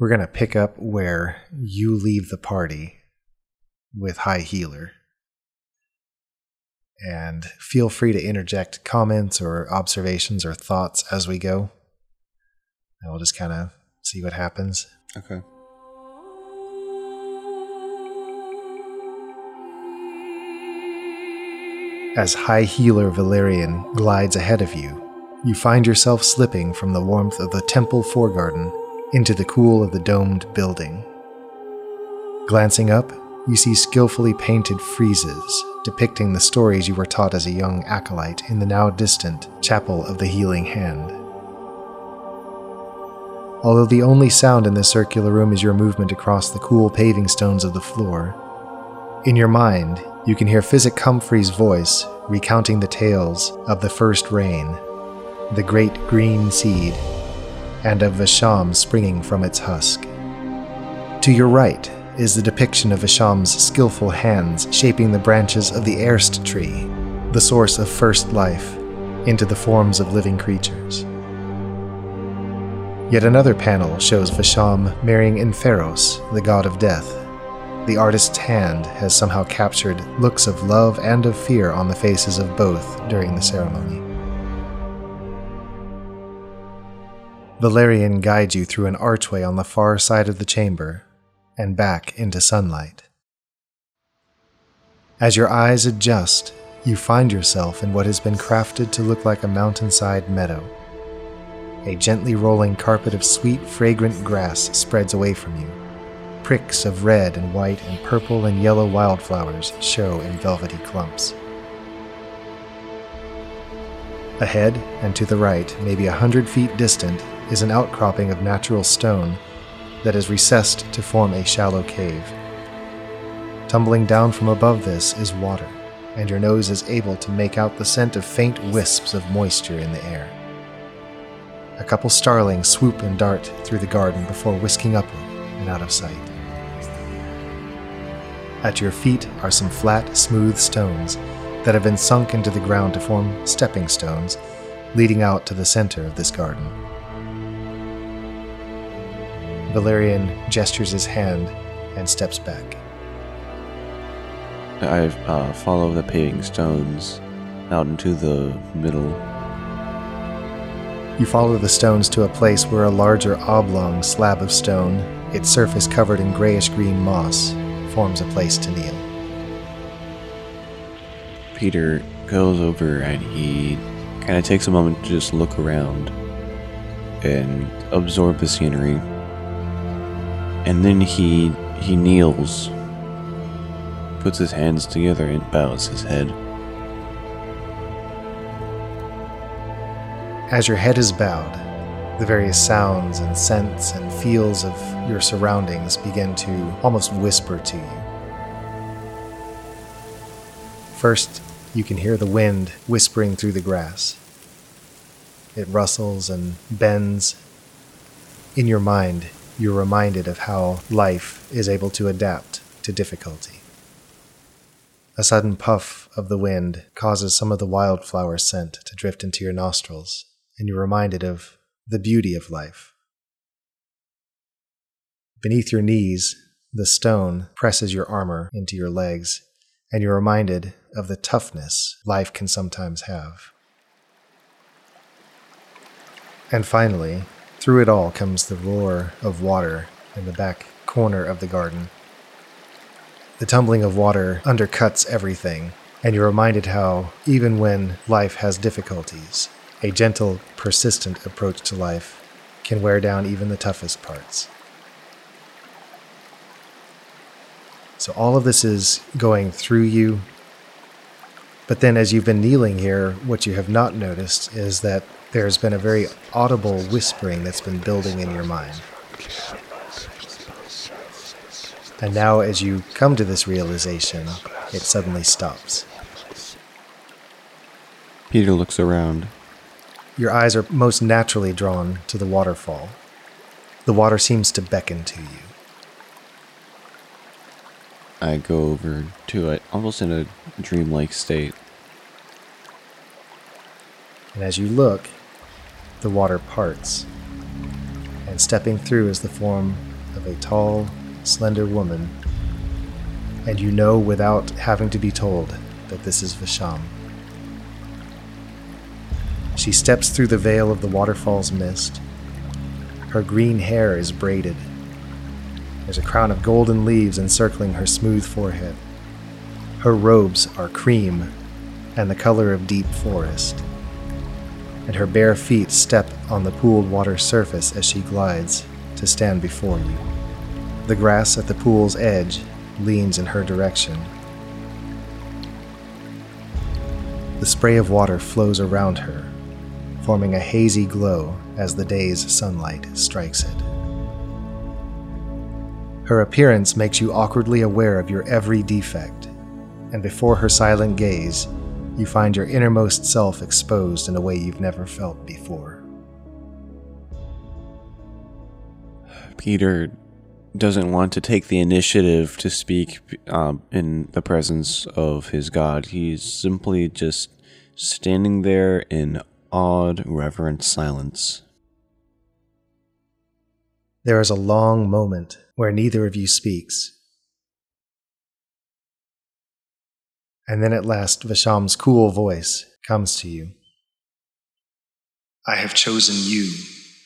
We're going to pick up where you leave the party with High Healer. And feel free to interject comments or observations or thoughts as we go. And we'll just kind of see what happens. Okay. As High Healer Valerian glides ahead of you, you find yourself slipping from the warmth of the temple foregarden into the cool of the domed building. Glancing up, you see skillfully painted friezes depicting the stories you were taught as a young acolyte in the now distant Chapel of the Healing Hand. Although the only sound in this circular room is your movement across the cool paving stones of the floor, in your mind, you can hear Physic Humphrey's voice recounting the tales of the first rain, the great green seed, and of Visham springing from its husk. To your right is the depiction of Visham's skillful hands shaping the branches of the Erst tree, the source of first life, into the forms of living creatures. Yet another panel shows Visham marrying Inferos, the god of death, the artist's hand has somehow captured looks of love and of fear on the faces of both during the ceremony. Valerian guides you through an archway on the far side of the chamber and back into sunlight. As your eyes adjust, you find yourself in what has been crafted to look like a mountainside meadow. A gently rolling carpet of sweet, fragrant grass spreads away from you Pricks of red and white and purple and yellow wildflowers show in velvety clumps. Ahead and to the right, maybe a hundred feet distant, is an outcropping of natural stone that is recessed to form a shallow cave. Tumbling down from above this is water, and your nose is able to make out the scent of faint wisps of moisture in the air. A couple starlings swoop and dart through the garden before whisking upward and out of sight. At your feet are some flat, smooth stones that have been sunk into the ground to form stepping stones, leading out to the center of this garden. Valerian gestures his hand and steps back. I uh, follow the paving stones out into the middle. You follow the stones to a place where a larger oblong slab of stone, its surface covered in grayish green moss, forms a place to kneel. Peter goes over and he kind of takes a moment to just look around and absorb the scenery. And then he he kneels, puts his hands together and bows his head. As your head is bowed, the various sounds and scents and feels of your surroundings begin to almost whisper to you. First, you can hear the wind whispering through the grass. It rustles and bends. In your mind, you're reminded of how life is able to adapt to difficulty. A sudden puff of the wind causes some of the wildflower scent to drift into your nostrils, and you're reminded of the beauty of life. Beneath your knees, the stone presses your armor into your legs, and you're reminded of the toughness life can sometimes have. And finally, through it all comes the roar of water in the back corner of the garden. The tumbling of water undercuts everything, and you're reminded how, even when life has difficulties, a gentle, persistent approach to life can wear down even the toughest parts. So, all of this is going through you. But then, as you've been kneeling here, what you have not noticed is that there's been a very audible whispering that's been building in your mind. And now, as you come to this realization, it suddenly stops. Peter looks around your eyes are most naturally drawn to the waterfall. The water seems to beckon to you. I go over to it, almost in a dreamlike state. And as you look, the water parts, and stepping through is the form of a tall, slender woman, and you know without having to be told that this is Visham. She steps through the veil of the waterfall's mist. Her green hair is braided. There's a crown of golden leaves encircling her smooth forehead. Her robes are cream and the color of deep forest. And her bare feet step on the pooled water surface as she glides to stand before you. The grass at the pool's edge leans in her direction. The spray of water flows around her, forming a hazy glow as the day's sunlight strikes it. Her appearance makes you awkwardly aware of your every defect, and before her silent gaze, you find your innermost self exposed in a way you've never felt before. Peter doesn't want to take the initiative to speak um, in the presence of his God. He's simply just standing there in awed, reverent silence. There is a long moment where neither of you speaks. And then at last, Vasham's cool voice comes to you. I have chosen you,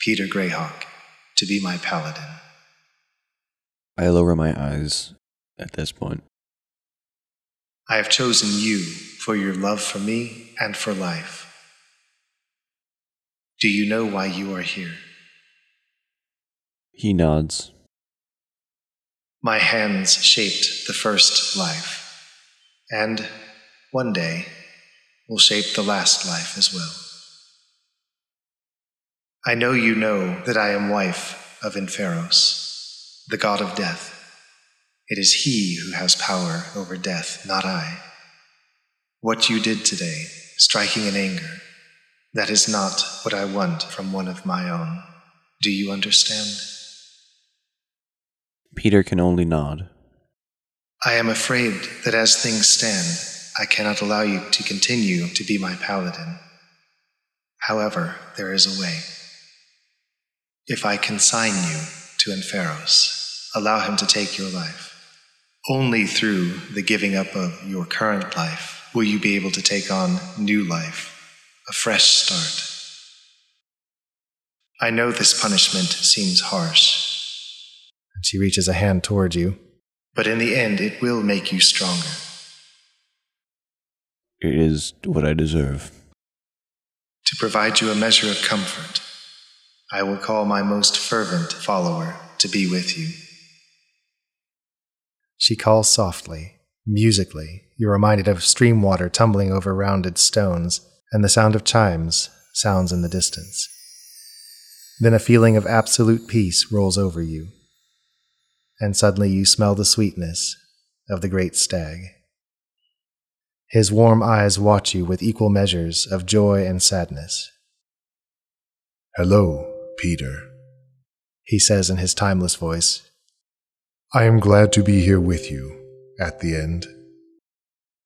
Peter Greyhawk, to be my paladin. I lower my eyes at this point. I have chosen you for your love for me and for life. Do you know why you are here? He nods. My hands shaped the first life, and one day will shape the last life as well. I know you know that I am wife of Inferos, the god of death. It is he who has power over death, not I. What you did today, striking in anger, that is not what I want from one of my own. Do you understand? Peter can only nod. I am afraid that as things stand, I cannot allow you to continue to be my paladin. However, there is a way. If I consign you to Inferos, allow him to take your life. Only through the giving up of your current life will you be able to take on new life, a fresh start. I know this punishment seems harsh. And she reaches a hand toward you. But in the end, it will make you stronger. It is what I deserve. To provide you a measure of comfort, I will call my most fervent follower to be with you. She calls softly, musically. You're reminded of stream water tumbling over rounded stones, and the sound of chimes sounds in the distance. Then a feeling of absolute peace rolls over you, and suddenly you smell the sweetness of the great stag. His warm eyes watch you with equal measures of joy and sadness. Hello, Peter, he says in his timeless voice. I am glad to be here with you at the end.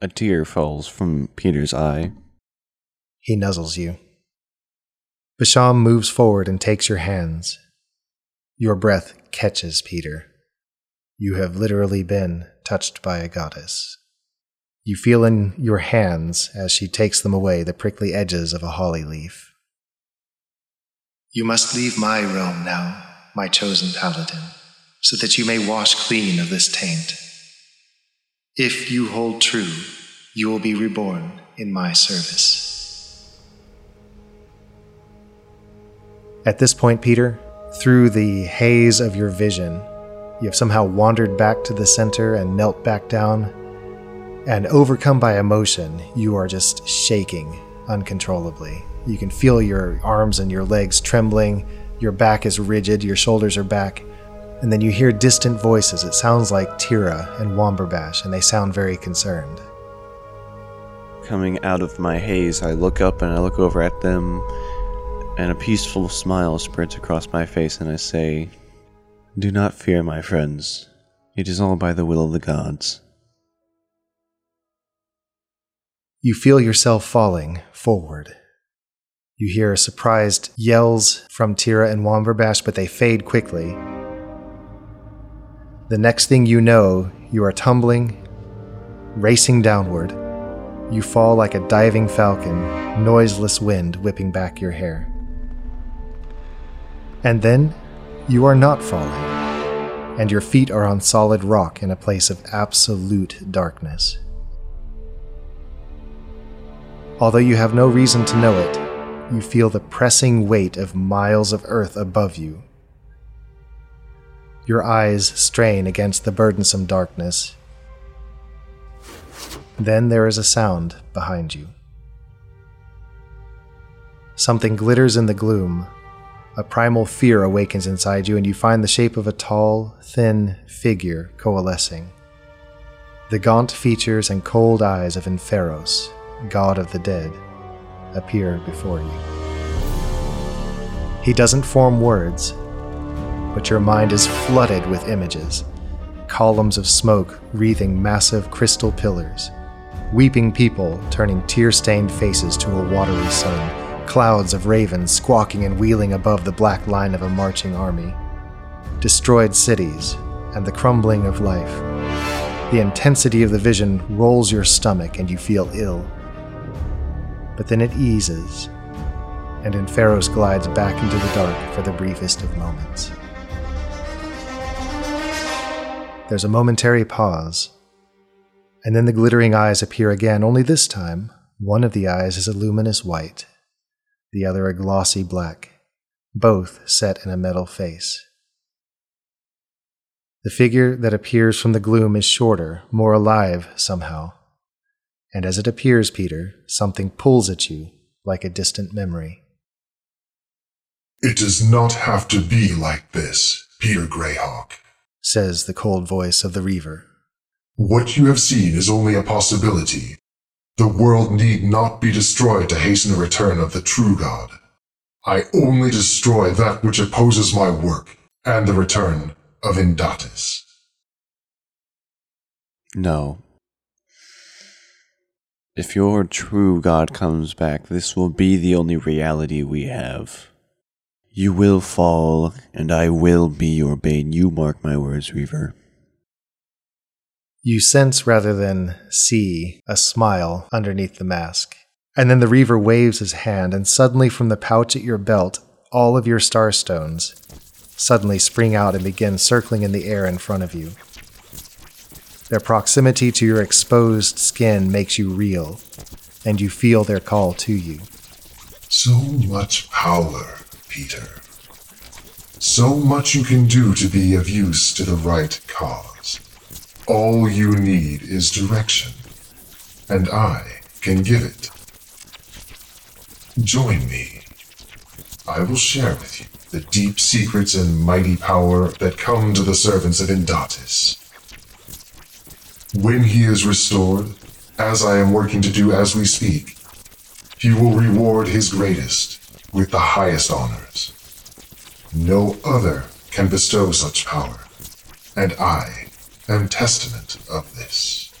A tear falls from Peter's eye. He nuzzles you. Basham moves forward and takes your hands. Your breath catches Peter. You have literally been touched by a goddess. You feel in your hands, as she takes them away, the prickly edges of a holly leaf. You must leave my realm now, my chosen paladin, so that you may wash clean of this taint. If you hold true, you will be reborn in my service. At this point, Peter, through the haze of your vision, you have somehow wandered back to the center and knelt back down and overcome by emotion, you are just shaking uncontrollably. You can feel your arms and your legs trembling, your back is rigid, your shoulders are back, and then you hear distant voices. It sounds like Tira and Womberbash, and they sound very concerned. Coming out of my haze, I look up and I look over at them, and a peaceful smile spreads across my face, and I say, Do not fear, my friends. It is all by the will of the gods. You feel yourself falling forward. You hear surprised yells from Tira and Womberbash, but they fade quickly. The next thing you know, you are tumbling, racing downward. You fall like a diving falcon, noiseless wind whipping back your hair. And then you are not falling, and your feet are on solid rock in a place of absolute darkness. Although you have no reason to know it, you feel the pressing weight of miles of earth above you. Your eyes strain against the burdensome darkness. Then there is a sound behind you. Something glitters in the gloom. A primal fear awakens inside you, and you find the shape of a tall, thin figure coalescing. The gaunt features and cold eyes of Inferos, god of the dead, appear before you. He doesn't form words, but your mind is flooded with images columns of smoke wreathing massive crystal pillars, weeping people turning tear stained faces to a watery sun, clouds of ravens squawking and wheeling above the black line of a marching army, destroyed cities, and the crumbling of life. The intensity of the vision rolls your stomach and you feel ill but then it eases, and Inferos glides back into the dark for the briefest of moments. There's a momentary pause, and then the glittering eyes appear again, only this time, one of the eyes is a luminous white, the other a glossy black, both set in a metal face. The figure that appears from the gloom is shorter, more alive somehow, and as it appears, Peter, something pulls at you like a distant memory. It does not have to be like this, Peter Greyhawk, says the cold voice of the Reaver. What you have seen is only a possibility. The world need not be destroyed to hasten the return of the true God. I only destroy that which opposes my work and the return of Indatis. No, if your true God comes back, this will be the only reality we have. You will fall, and I will be your bane. You mark my words, Reaver. You sense rather than see a smile underneath the mask. And then the Reaver waves his hand, and suddenly from the pouch at your belt, all of your starstones suddenly spring out and begin circling in the air in front of you. Their proximity to your exposed skin makes you reel, and you feel their call to you. So much power, Peter. So much you can do to be of use to the right cause. All you need is direction, and I can give it. Join me. I will share with you the deep secrets and mighty power that come to the servants of Indatis. When he is restored, as I am working to do as we speak, he will reward his greatest with the highest honors. No other can bestow such power, and I am testament of this.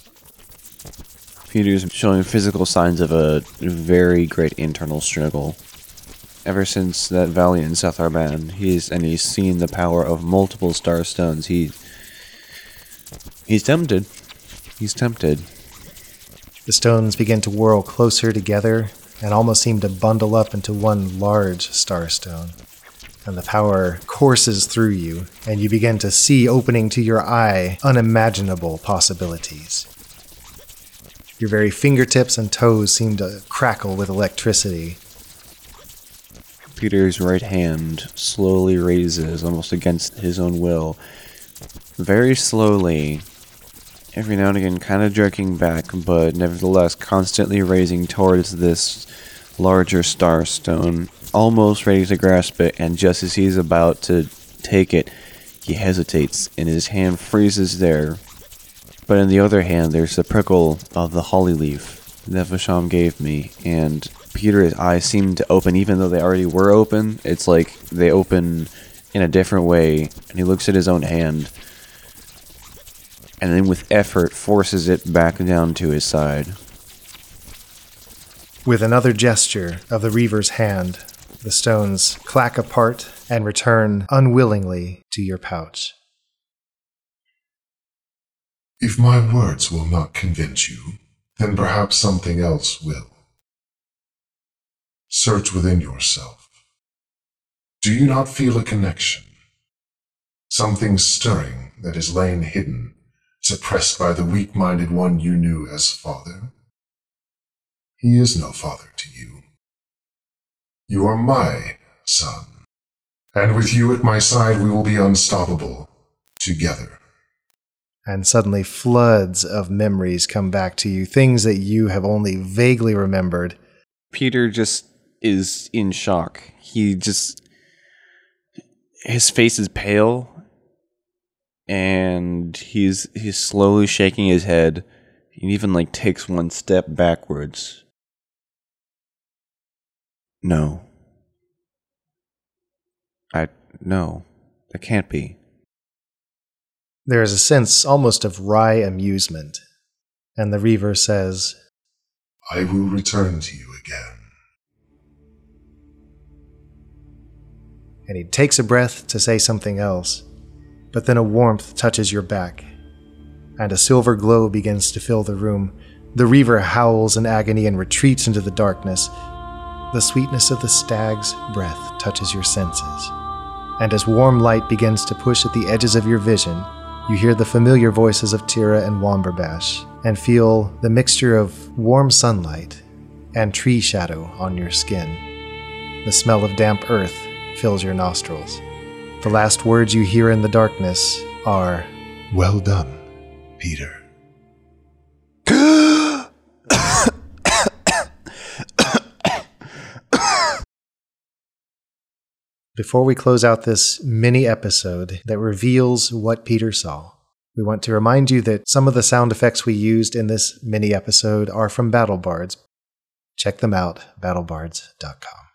Peter's showing physical signs of a very great internal struggle. Ever since that valley in South Arban, he's and he's seen the power of multiple star stones. He he's tempted. He's tempted. The stones begin to whirl closer together and almost seem to bundle up into one large starstone. And the power courses through you, and you begin to see opening to your eye unimaginable possibilities. Your very fingertips and toes seem to crackle with electricity. Peter's right hand slowly raises, almost against his own will. Very slowly, every now and again kind of jerking back, but nevertheless constantly raising towards this larger star stone, almost ready to grasp it, and just as he's about to take it, he hesitates and his hand freezes there. But in the other hand, there's the prickle of the holly leaf that Vasham gave me, and Peter's eyes seem to open, even though they already were open. It's like they open in a different way, and he looks at his own hand and then with effort forces it back down to his side. With another gesture of the Reaver's hand, the stones clack apart and return unwillingly to your pouch. If my words will not convince you, then perhaps something else will. Search within yourself. Do you not feel a connection? Something stirring that is lain hidden, suppressed by the weak minded one you knew as father? He is no father to you. You are my son. And with you at my side, we will be unstoppable together. And suddenly, floods of memories come back to you, things that you have only vaguely remembered. Peter just is in shock. He just. His face is pale. And he's he's slowly shaking his head. He even like takes one step backwards. No. I no. That can't be. There is a sense almost of wry amusement, and the Reaver says, I will return to you again. And he takes a breath to say something else, but then a warmth touches your back, and a silver glow begins to fill the room. The Reaver howls in agony and retreats into the darkness. The sweetness of the stag's breath touches your senses, and as warm light begins to push at the edges of your vision, you hear the familiar voices of Tira and Womberbash and feel the mixture of warm sunlight and tree shadow on your skin. The smell of damp earth fills your nostrils. The last words you hear in the darkness are, Well done, Peter. Before we close out this mini episode that reveals what Peter saw, we want to remind you that some of the sound effects we used in this mini episode are from BattleBards. Check them out, battlebards.com.